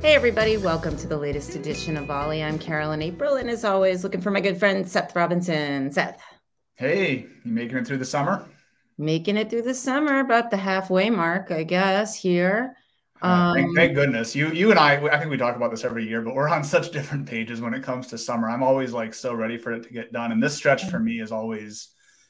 Hey, everybody, welcome to the latest edition of Volley. I'm Carolyn April, and as always, looking for my good friend Seth Robinson. Seth. Hey, you making it through the summer? Making it through the summer, about the halfway mark, I guess, here. Um, thank, thank, goodness. You you and I, I think we talk about this every year, but we're on such different pages when it comes to summer. I'm always like so ready for it to get done. And this stretch for me is always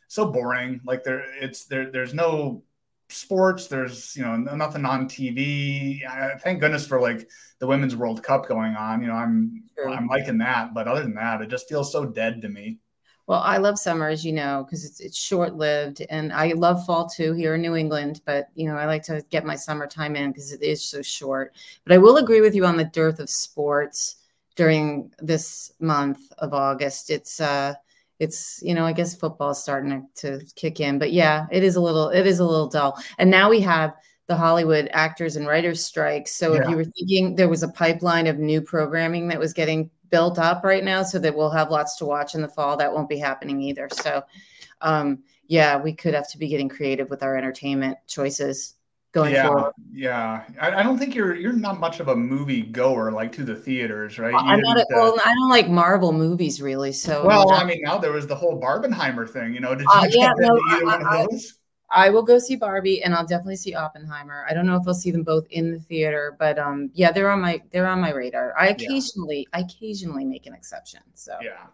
so boring. Like there, it's there, there's no sports. There's you know nothing on TV. I, thank goodness for like the Women's World Cup going on. You know, I'm True. I'm liking that, but other than that, it just feels so dead to me. Well, I love summer, as you know, because it's it's short lived, and I love fall too here in New England. But you know, I like to get my summertime in because it is so short. But I will agree with you on the dearth of sports during this month of August. It's uh it's you know i guess football is starting to, to kick in but yeah it is a little it is a little dull. And now we have the hollywood actors and writers strike. So yeah. if you were thinking there was a pipeline of new programming that was getting built up right now so that we'll have lots to watch in the fall that won't be happening either. So um yeah we could have to be getting creative with our entertainment choices going yeah, forward. Yeah, I, I, don't think you're you're not much of a movie goer, like to the theaters, right? I'm not. A, well, I don't like Marvel movies really. So well, I mean, now there was the whole Barbenheimer thing. You know, did you uh, yeah, no, I, one of those? I will go see Barbie, and I'll definitely see Oppenheimer. I don't know if I'll see them both in the theater, but um, yeah, they're on my they're on my radar. I occasionally yeah. I occasionally make an exception. So yeah.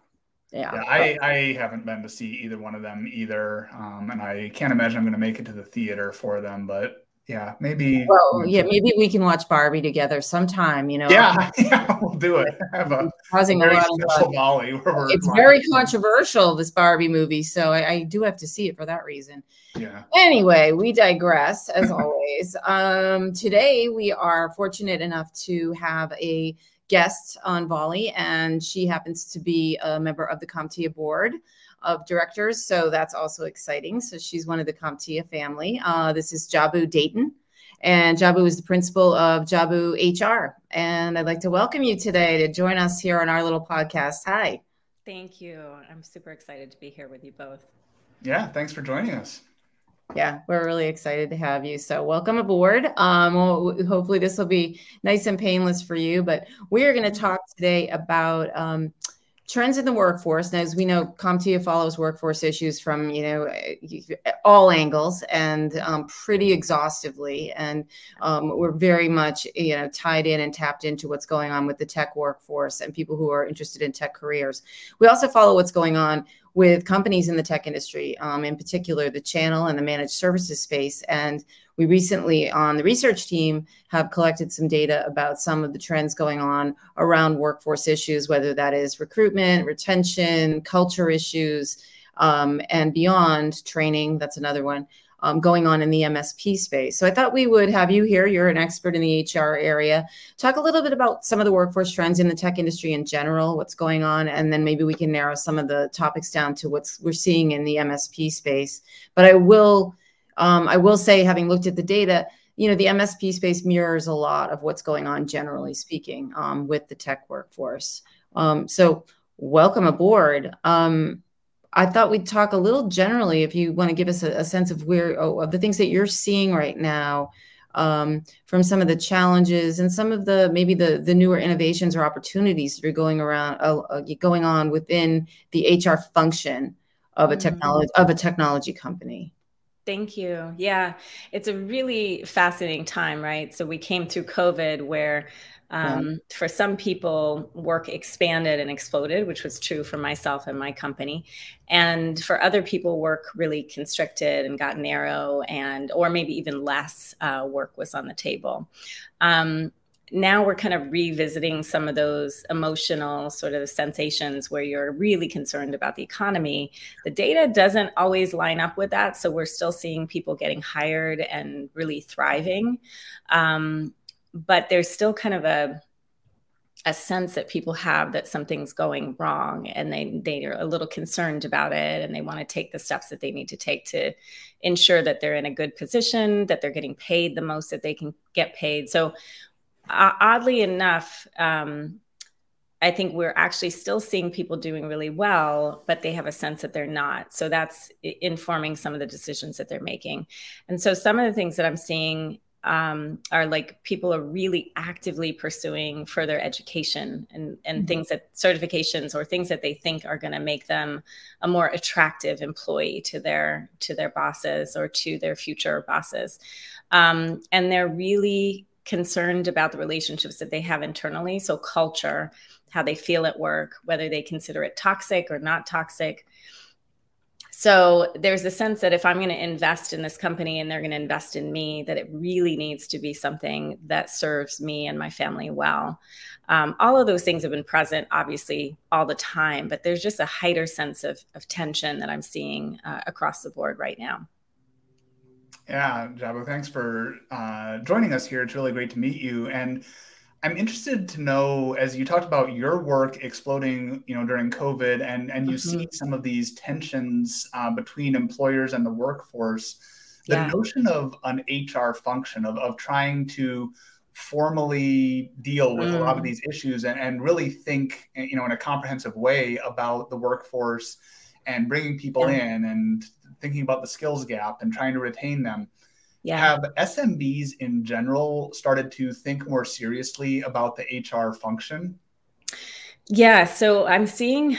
Yeah, yeah I, I haven't been to see either one of them either, um, and I can't imagine I'm going to make it to the theater for them. But yeah, maybe. Well, yeah, maybe we can watch Barbie together sometime. You know. Yeah, yeah we'll do it. Have a causing a, lot of volley. It's very controversial this Barbie movie, so I, I, do have to see it for that reason. Yeah. Anyway, we digress as always. Um, today we are fortunate enough to have a guest on Volley, and she happens to be a member of the CompTIA board of directors. So that's also exciting. So she's one of the CompTIA family. Uh, this is Jabu Dayton. And Jabu is the principal of Jabu HR. And I'd like to welcome you today to join us here on our little podcast. Hi. Thank you. I'm super excited to be here with you both. Yeah, thanks for joining us. Yeah, we're really excited to have you. So, welcome aboard. Um, well, hopefully, this will be nice and painless for you. But we are going to talk today about um, trends in the workforce and as we know comptia follows workforce issues from you know all angles and um, pretty exhaustively and um, we're very much you know tied in and tapped into what's going on with the tech workforce and people who are interested in tech careers we also follow what's going on with companies in the tech industry, um, in particular the channel and the managed services space. And we recently, on the research team, have collected some data about some of the trends going on around workforce issues, whether that is recruitment, retention, culture issues, um, and beyond training. That's another one um, going on in the MSP space. So I thought we would have you here. You're an expert in the HR area. Talk a little bit about some of the workforce trends in the tech industry in general, what's going on, and then maybe we can narrow some of the topics down to what's we're seeing in the MSP space. But I will, um, I will say, having looked at the data, you know, the MSP space mirrors a lot of what's going on, generally speaking, um, with the tech workforce. Um, so welcome aboard. Um, I thought we'd talk a little generally, if you want to give us a, a sense of where oh, of the things that you're seeing right now, um, from some of the challenges and some of the maybe the the newer innovations or opportunities that are going around uh, uh, going on within the HR function of a technology mm-hmm. of a technology company. Thank you. Yeah, it's a really fascinating time, right? So we came through COVID where um, yeah. For some people, work expanded and exploded, which was true for myself and my company. And for other people, work really constricted and got narrow, and or maybe even less uh, work was on the table. Um, now we're kind of revisiting some of those emotional sort of sensations where you're really concerned about the economy. The data doesn't always line up with that. So we're still seeing people getting hired and really thriving. Um, but there's still kind of a a sense that people have that something's going wrong and they they are a little concerned about it and they want to take the steps that they need to take to ensure that they're in a good position that they're getting paid the most that they can get paid so uh, oddly enough um, I think we're actually still seeing people doing really well, but they have a sense that they're not. So that's informing some of the decisions that they're making. And so some of the things that I'm seeing um, are like people are really actively pursuing further education and, and mm-hmm. things that certifications or things that they think are going to make them a more attractive employee to their to their bosses or to their future bosses um, and they're really concerned about the relationships that they have internally so culture how they feel at work whether they consider it toxic or not toxic so there's a sense that if I'm going to invest in this company and they're going to invest in me, that it really needs to be something that serves me and my family well. Um, all of those things have been present, obviously, all the time, but there's just a heightened sense of, of tension that I'm seeing uh, across the board right now. Yeah, Jabu, thanks for uh, joining us here. It's really great to meet you. And I'm interested to know, as you talked about your work exploding, you know, during COVID, and and you mm-hmm. see some of these tensions uh, between employers and the workforce. The yeah. notion of an HR function of of trying to formally deal with mm. a lot of mm. these issues and, and really think, you know, in a comprehensive way about the workforce and bringing people yeah. in and thinking about the skills gap and trying to retain them yeah. have SMBs in general started to think more seriously about the HR function? Yeah, so I'm seeing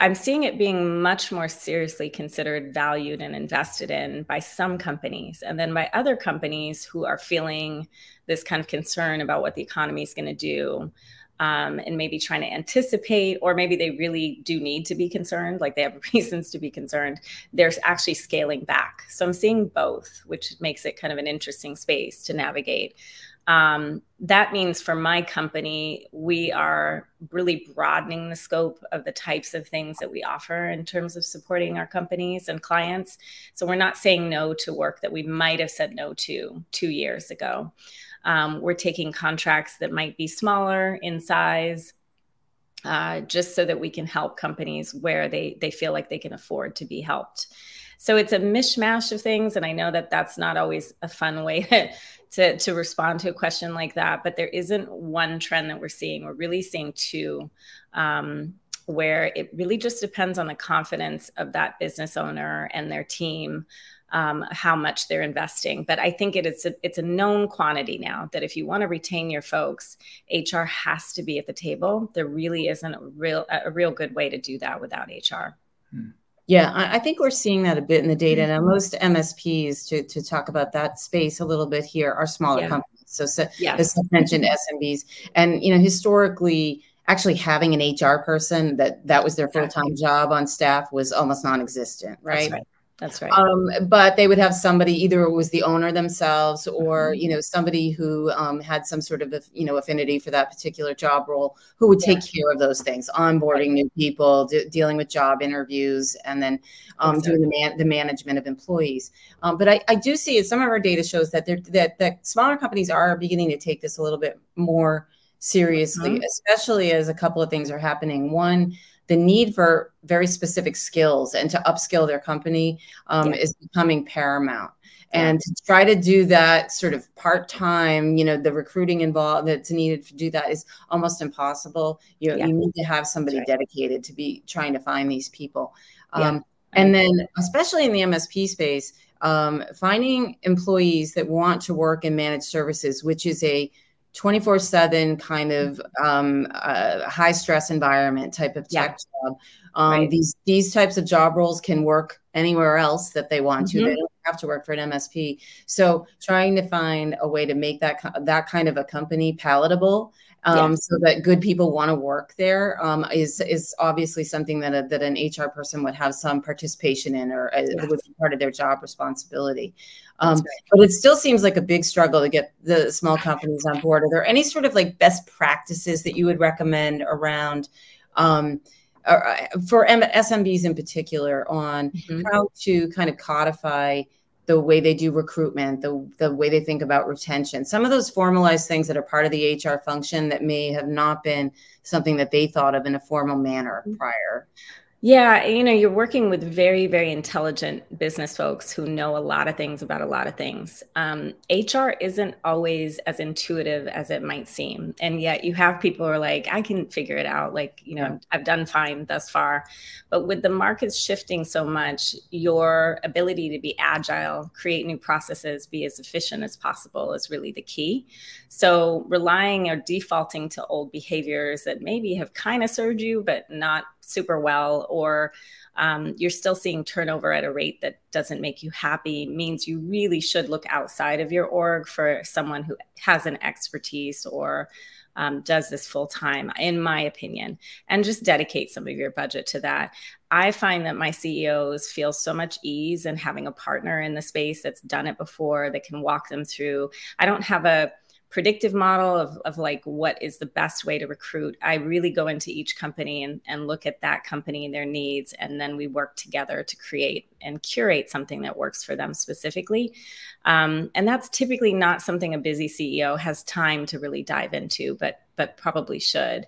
I'm seeing it being much more seriously considered, valued, and invested in by some companies. And then by other companies who are feeling this kind of concern about what the economy is going to do um, and maybe trying to anticipate, or maybe they really do need to be concerned, like they have reasons to be concerned, they're actually scaling back. So I'm seeing both, which makes it kind of an interesting space to navigate. Um, that means for my company, we are really broadening the scope of the types of things that we offer in terms of supporting our companies and clients. So we're not saying no to work that we might have said no to two years ago. Um, we're taking contracts that might be smaller in size, uh, just so that we can help companies where they they feel like they can afford to be helped. So it's a mishmash of things, and I know that that's not always a fun way to, to, to respond to a question like that. But there isn't one trend that we're seeing. We're really seeing two. Um, where it really just depends on the confidence of that business owner and their team um, how much they're investing. But I think it is a, it's a known quantity now that if you want to retain your folks, HR has to be at the table. There really isn't a real a real good way to do that without HR. Hmm. Yeah, I think we're seeing that a bit in the data. Now, most MSPs, to, to talk about that space a little bit here, are smaller yeah. companies. So, so yes. as mentioned, SMBs, and you know, historically, actually having an HR person that that was their full time job on staff was almost non-existent, right? right. That's right. Um, but they would have somebody, either it was the owner themselves or, mm-hmm. you know, somebody who um, had some sort of, you know, affinity for that particular job role who would take care of those things, onboarding right. new people, dealing with job interviews, and then um, exactly. doing the, man- the management of employees. Um, but I, I do see some of our data shows that, that, that smaller companies are beginning to take this a little bit more seriously, mm-hmm. especially as a couple of things are happening. One, the need for very specific skills and to upskill their company um, yeah. is becoming paramount and to try to do that sort of part-time you know the recruiting involved that's needed to do that is almost impossible you know yeah. you need to have somebody right. dedicated to be trying to find these people yeah. um, and then especially in the msp space um, finding employees that want to work in managed services which is a 24 7 kind of um, uh, high stress environment type of tech yeah. job. Um, right. These these types of job roles can work anywhere else that they want mm-hmm. to. They don't have to work for an MSP. So trying to find a way to make that that kind of a company palatable um, yes. so that good people want to work there um, is is obviously something that a, that an HR person would have some participation in or uh, yes. would be part of their job responsibility. Um, right. But it still seems like a big struggle to get the small companies on board. Are there any sort of like best practices that you would recommend around? Um, uh, for SMBs in particular, on mm-hmm. how to kind of codify the way they do recruitment, the, the way they think about retention, some of those formalized things that are part of the HR function that may have not been something that they thought of in a formal manner mm-hmm. prior. Yeah, you know, you're working with very, very intelligent business folks who know a lot of things about a lot of things. Um, HR isn't always as intuitive as it might seem. And yet you have people who are like, I can figure it out. Like, you know, I've done fine thus far. But with the markets shifting so much, your ability to be agile, create new processes, be as efficient as possible is really the key. So relying or defaulting to old behaviors that maybe have kind of served you, but not super well or um, you're still seeing turnover at a rate that doesn't make you happy means you really should look outside of your org for someone who has an expertise or um, does this full time, in my opinion, and just dedicate some of your budget to that. I find that my CEOs feel so much ease in having a partner in the space that's done it before that can walk them through. I don't have a predictive model of, of like what is the best way to recruit i really go into each company and, and look at that company and their needs and then we work together to create and curate something that works for them specifically um, and that's typically not something a busy ceo has time to really dive into but but probably should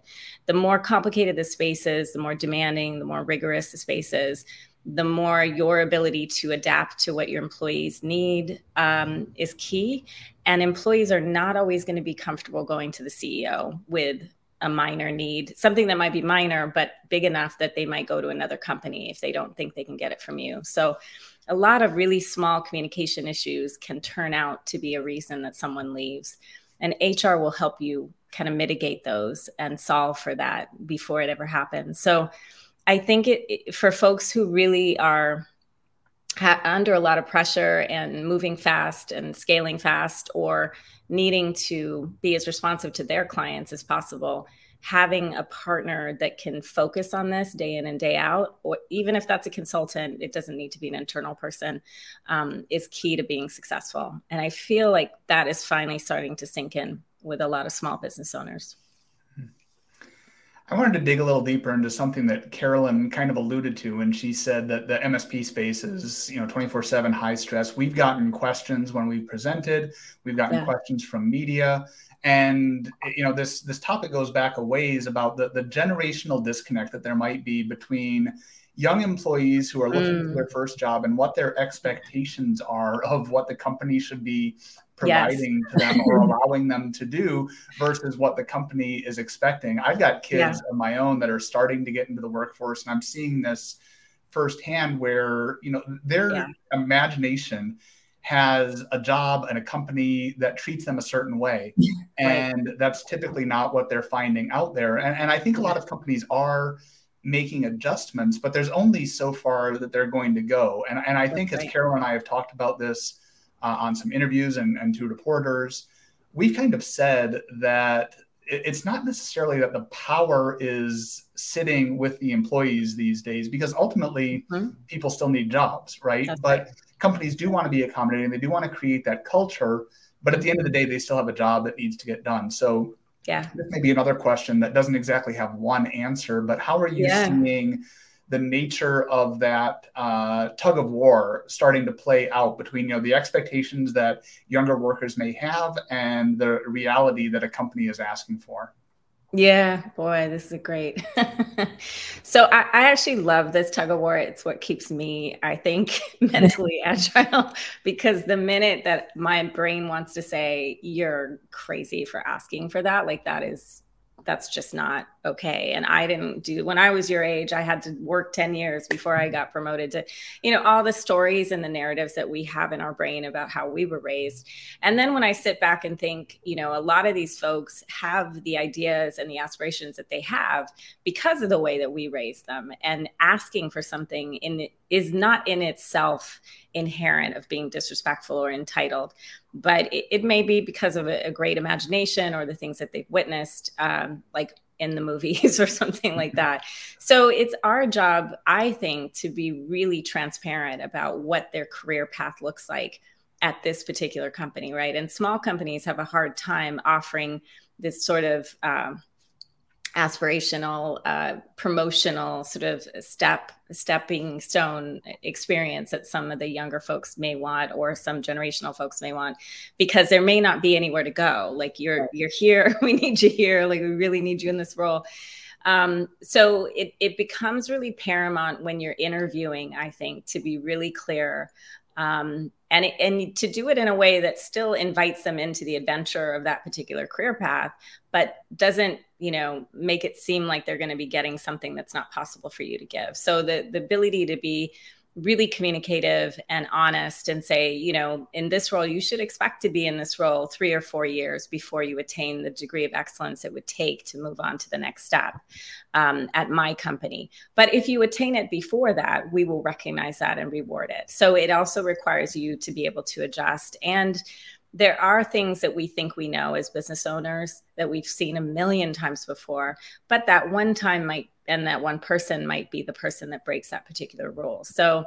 the more complicated the space is the more demanding the more rigorous the space is the more your ability to adapt to what your employees need um, is key. And employees are not always going to be comfortable going to the CEO with a minor need, something that might be minor, but big enough that they might go to another company if they don't think they can get it from you. So, a lot of really small communication issues can turn out to be a reason that someone leaves. And HR will help you kind of mitigate those and solve for that before it ever happens. So, I think it, for folks who really are ha- under a lot of pressure and moving fast and scaling fast or needing to be as responsive to their clients as possible having a partner that can focus on this day in and day out or even if that's a consultant it doesn't need to be an internal person um, is key to being successful. And i feel like that is finally starting to sink in with a lot of small business owners I wanted to dig a little deeper into something that Carolyn kind of alluded to when she said that the MSP space is, you know, 24/7 high stress. We've gotten questions when we presented, we've gotten yeah. questions from media, and you know, this this topic goes back a ways about the the generational disconnect that there might be between young employees who are looking mm. for their first job and what their expectations are of what the company should be providing yes. to them or allowing them to do versus what the company is expecting. I've got kids yeah. of my own that are starting to get into the workforce, and I'm seeing this firsthand where you know their yeah. imagination has a job and a company that treats them a certain way and right. that's typically not what they're finding out there and, and i think a lot of companies are making adjustments but there's only so far that they're going to go and, and i think as carol and i have talked about this uh, on some interviews and, and to reporters, we've kind of said that it's not necessarily that the power is sitting with the employees these days because ultimately mm-hmm. people still need jobs right That's but right. companies do want to be accommodating they do want to create that culture but at the end of the day they still have a job that needs to get done so yeah this may be another question that doesn't exactly have one answer but how are you yeah. seeing the nature of that uh, tug of war starting to play out between you know the expectations that younger workers may have and the reality that a company is asking for yeah boy this is great. So I, I, actually love this tug of war. It's what keeps me i think mentally agile because the minute that my brain wants to say you're crazy for asking for that like that is that's just not okay. And i didn't do when i was your age i had to work 10 years before i got promoted to you know all the stories and the narratives that we have in our brain about how we were raised. And then when i sit back and think you know a lot of these folks have the ideas and the aspirations that they have because of the way that we raised them. And asking for something in is not in itself inherent of being disrespectful or entitled but it, it may be because of a, a, great imagination or the things that they've witnessed um, like in the movies or something like that. So it's our job, I think, to be really transparent about what their career path looks like at this particular company, right? And small companies have a hard time offering this sort of um, aspirational, uh, promotional sort of step stepping stone experience that some of the younger folks may want or some generational folks may want because there may not be anywhere to go. Like you're you're here. We need you here. Like we really need you in this role. Um, so it, it becomes really paramount when you're interviewing, I think, to be really clear um, and and to do it in a way that still invites them into the adventure of that particular career path, but doesn't you know make it seem like they're going to be getting something that's not possible for you to give. So the the ability to be really communicative and honest and say, you know, in this role, you should expect to be in this role three or four years before you attain the degree of excellence it would take to move on to the next step um, at my company. But if you attain it before that, we will recognize that and reward it. So it also requires you to be able to adjust and there are things that we think we know as business owners that we've seen a million times before, but that one time might and that one person might be the person that breaks that particular rule. So,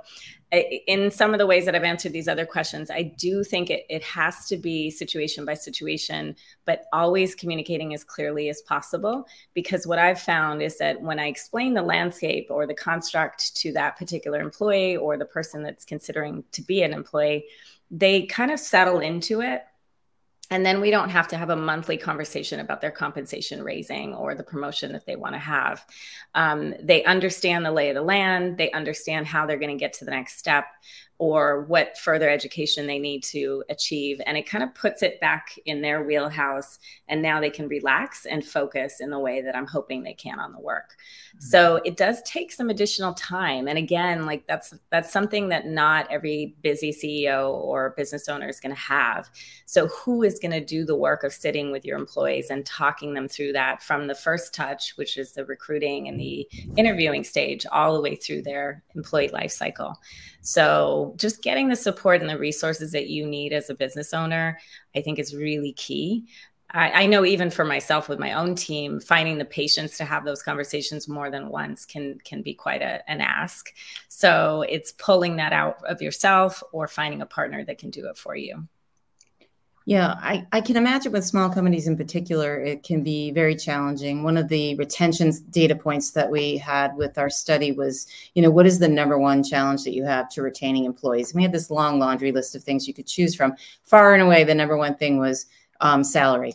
in some of the ways that I've answered these other questions, I do think it, it has to be situation by situation, but always communicating as clearly as possible. Because what I've found is that when I explain the landscape or the construct to that particular employee or the person that's considering to be an employee, they kind of settle into it and then we don't have to have a monthly conversation about their compensation raising or the promotion that they want to have. Um, they understand the lay of the land. They understand how they're going to get to the next step or what further education they need to achieve. And it kind of puts it back in their wheelhouse. And now they can relax and focus in the way that I'm hoping they can on the work. Mm-hmm. So it does take some additional time. And again, like that's that's something that not every busy CEO or business owner is going to have. So who is going to do the work of sitting with your employees and talking them through that from the first touch, which is the recruiting and the interviewing stage, all the way through their employee life cycle. So, just getting the support and the resources that you need as a business owner, I think is really key. I, I, know even for myself with my own team, finding the patience to have those conversations more than once can can be quite a, an ask. So it's pulling that out of yourself or finding a partner that can do it for you. Yeah, I, I can imagine with small companies in particular, it can be very challenging. One of the retention data points that we had with our study was, you know, what is the number one challenge that you have to retaining employees? And we had this long laundry list of things you could choose from. Far and away, the number one thing was um, salary.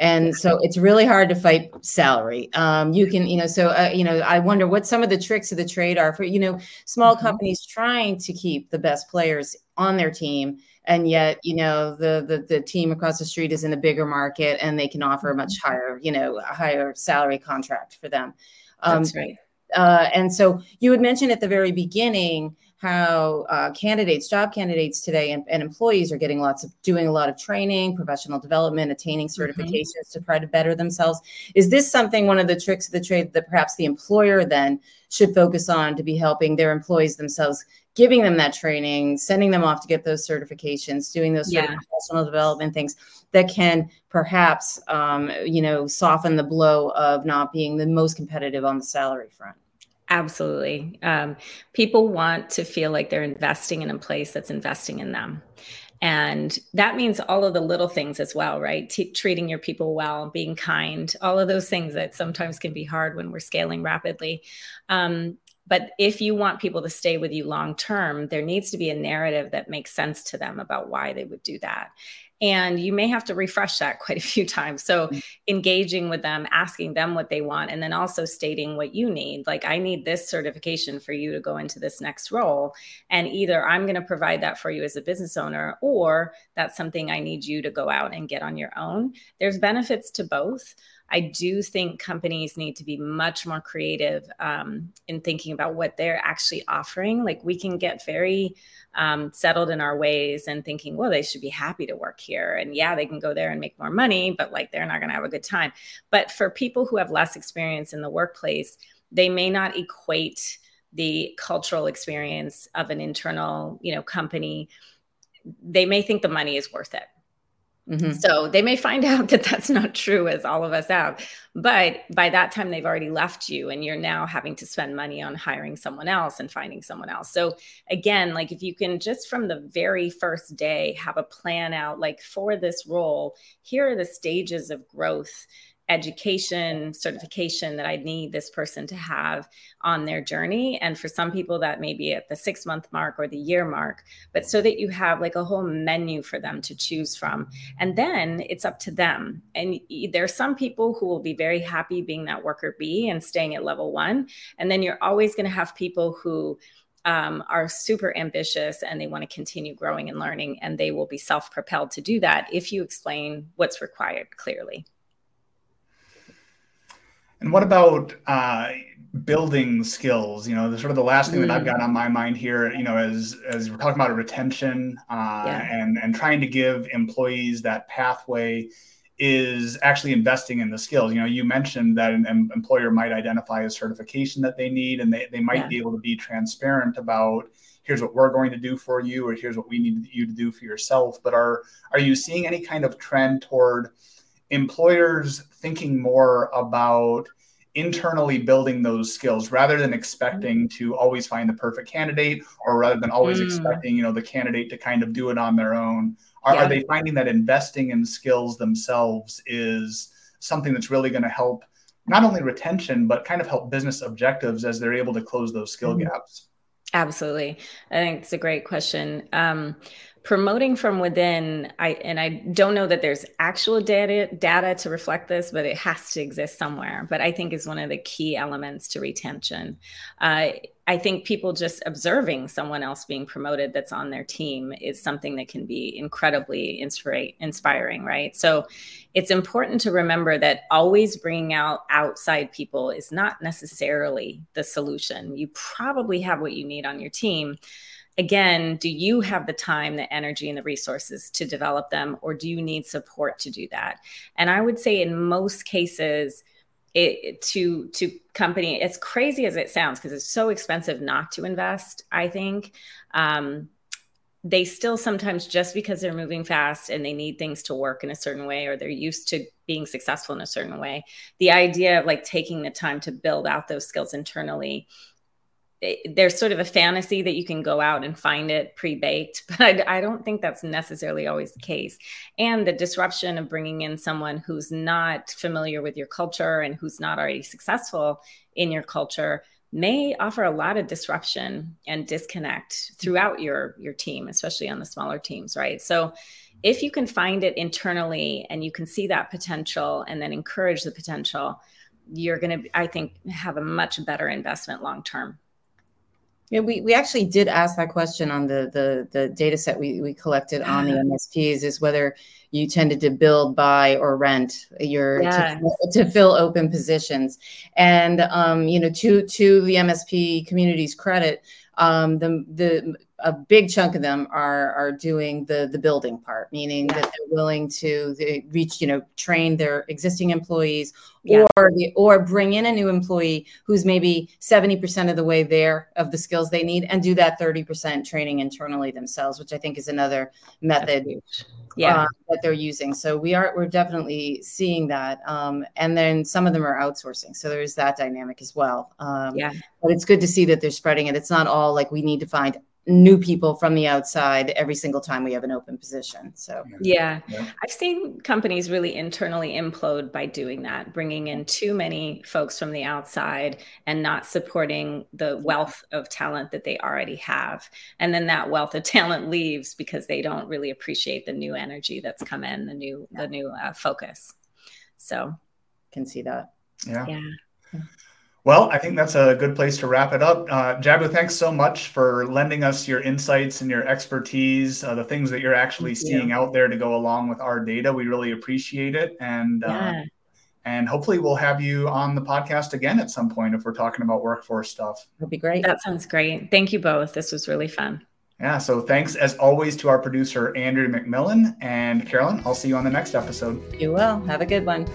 And so it's really hard to fight salary. Um, you can, you know, so, uh, you know, I wonder what some of the tricks of the trade are for, you know, small mm-hmm. companies trying to keep the best players on their team and yet you know the, the the team across the street is in a bigger market and they can offer a much mm-hmm. higher you know a higher salary contract for them um, that's right uh, and so you had mentioned at the very beginning how uh, candidates, job candidates today, and, and, employees are getting lots of doing a lot of training, professional development, attaining mm-hmm. certifications mm-hmm. to try to better themselves. Is this something one of the tricks of the trade that perhaps the employer then should focus on to be helping their employees themselves, giving them that training, sending them off to get those certifications, doing those yeah. professional development things that can perhaps, um, you know, soften the blow of not being the most competitive on the salary front. Absolutely. Um, people want to feel like they're investing in a place that's investing in them. And that means all of the little things as well, right? T- treating your people well, being kind, all of those things that sometimes can be hard when we're scaling rapidly. Um, but if you want people to stay with you long term, there needs to be a narrative that makes sense to them about why they would do that. And you may have to refresh that quite a few times. So mm-hmm. engaging with them asking them what they want and then also stating what you need. Like i need this certification for you to go into this next role. And either i'm going to provide that for you as a business owner or that's something i need you to go out and get on your own. There's benefits to both I do think companies need to be much more creative um, in thinking about what they're actually offering. Like we can get very um, settled in our ways and thinking, well, they should be happy to work here. And yeah, they can go there and make more money, but like they're not going to have a good time. But for people who have less experience in the workplace, they may not equate the cultural experience of an internal, you know, company. They may think the money is worth it Mm-hmm. So they may find out that that's not true, as all of us have. But by that time, they've already left you, and you're now having to spend money on hiring someone else and finding someone else. So, again, like if you can just from the very first day have a plan out, like for this role, here are the stages of growth education certification that I need this person to have on their journey. And for some people, that may be at the six month mark or the year mark, but so that you have like a whole menu for them to choose from. And then it's up to them. And there's some people who will be very happy being that worker bee and staying at level one. And then you're always going to have people who um, are super ambitious and they want to continue growing and learning, and they will be self propelled to do that if you explain what's required clearly. And what about uh, building skills? You know, the sort of the last thing mm. that I've mm. got on my mind here, you know, as as we're talking about retention uh, yeah. and and trying to give employees that pathway is actually investing in the skills. You know, you mentioned that an, an employer might identify a certification that they need, and they, they might yeah. be able to be transparent about here's what we're going to do for you, or here's what we need you to do for yourself. But are are you seeing any kind of trend toward employers thinking more about internally building those skills rather than expecting to always find the perfect candidate or rather than always mm. expecting you know the candidate to kind of do it on their own are, yeah. are they finding that investing in skills themselves is something that's really going to help not only retention but kind of help business objectives as they're able to close those skill mm. gaps absolutely i think it's a great question um, promoting from within i and i don't know that there's actual data data to reflect this but it has to exist somewhere. But i think is one of the key elements to retention. Uh, i think people just observing someone else being promoted that's on their team is something that can be incredibly inspira- inspiring right? So it's important to remember that always bringing out outside people is not necessarily the solution. You probably have what you need on your team again, do you have the time, the energy, and the resources to develop them, or do you need support to do that? And I would say in most cases, it, to to company, as crazy as it sounds, because it's so expensive not to invest. I think um, they still sometimes just because they're moving fast and they need things to work in a certain way, or they're used to being successful in a certain way. The idea of like taking the time to build out those skills internally there's sort of a fantasy that you can go out and find it pre-baked but I, I, don't think that's necessarily always the case. And the disruption of bringing in someone who's not familiar with your culture and who's not already successful in your culture may offer a lot of disruption and disconnect mm-hmm. throughout your your team especially on the smaller teams right? So if you can find it internally and you can see that potential and then encourage the potential you're going to i think have a much better investment long term yeah, we, we actually did ask that question on the the the data set we, we collected on the MSPs is whether you tended to build, buy, or rent your yeah. to, to, fill open positions. And um, you know, to to the MSP community's credit, um, the the a big chunk of them are are doing the the building part, meaning yeah. that they're willing to reach, you know, train their existing employees yeah. or the, or bring in a new employee who's maybe 70% of the way there of the skills they need and do that 30% training internally themselves, which I think is another method yeah. Uh, that they're using. So we are we're definitely seeing that. Um, and then some of them are outsourcing. So there's that dynamic as well. Um, yeah. But it's good to see that they're spreading it. It's not all like we need to find new people from the outside every single time we have an open position. So, yeah. yeah. I've seen companies really internally implode by doing that, bringing in too many folks from the outside and not supporting the wealth of talent that they already have. And then that wealth of talent leaves because they don't really appreciate the new energy that's come in, the new yeah. the new uh, focus. So, can see that. Yeah. Yeah. Well, I think that's a good place to wrap it up. Uh, Jabu, thanks so much for lending us your insights and your expertise, uh, the things that you're actually Thank seeing you. out there to go along with our data. We really appreciate it, and uh, yeah. uh, and hopefully we'll have you on the podcast again at some point if we're talking about workforce stuff. That'd be great. That sounds great. Thank you both. This was really fun. Yeah. So thanks as always to our producer Andrew McMillan and Carolyn. I'll see you on the next episode. You will. Have a good one.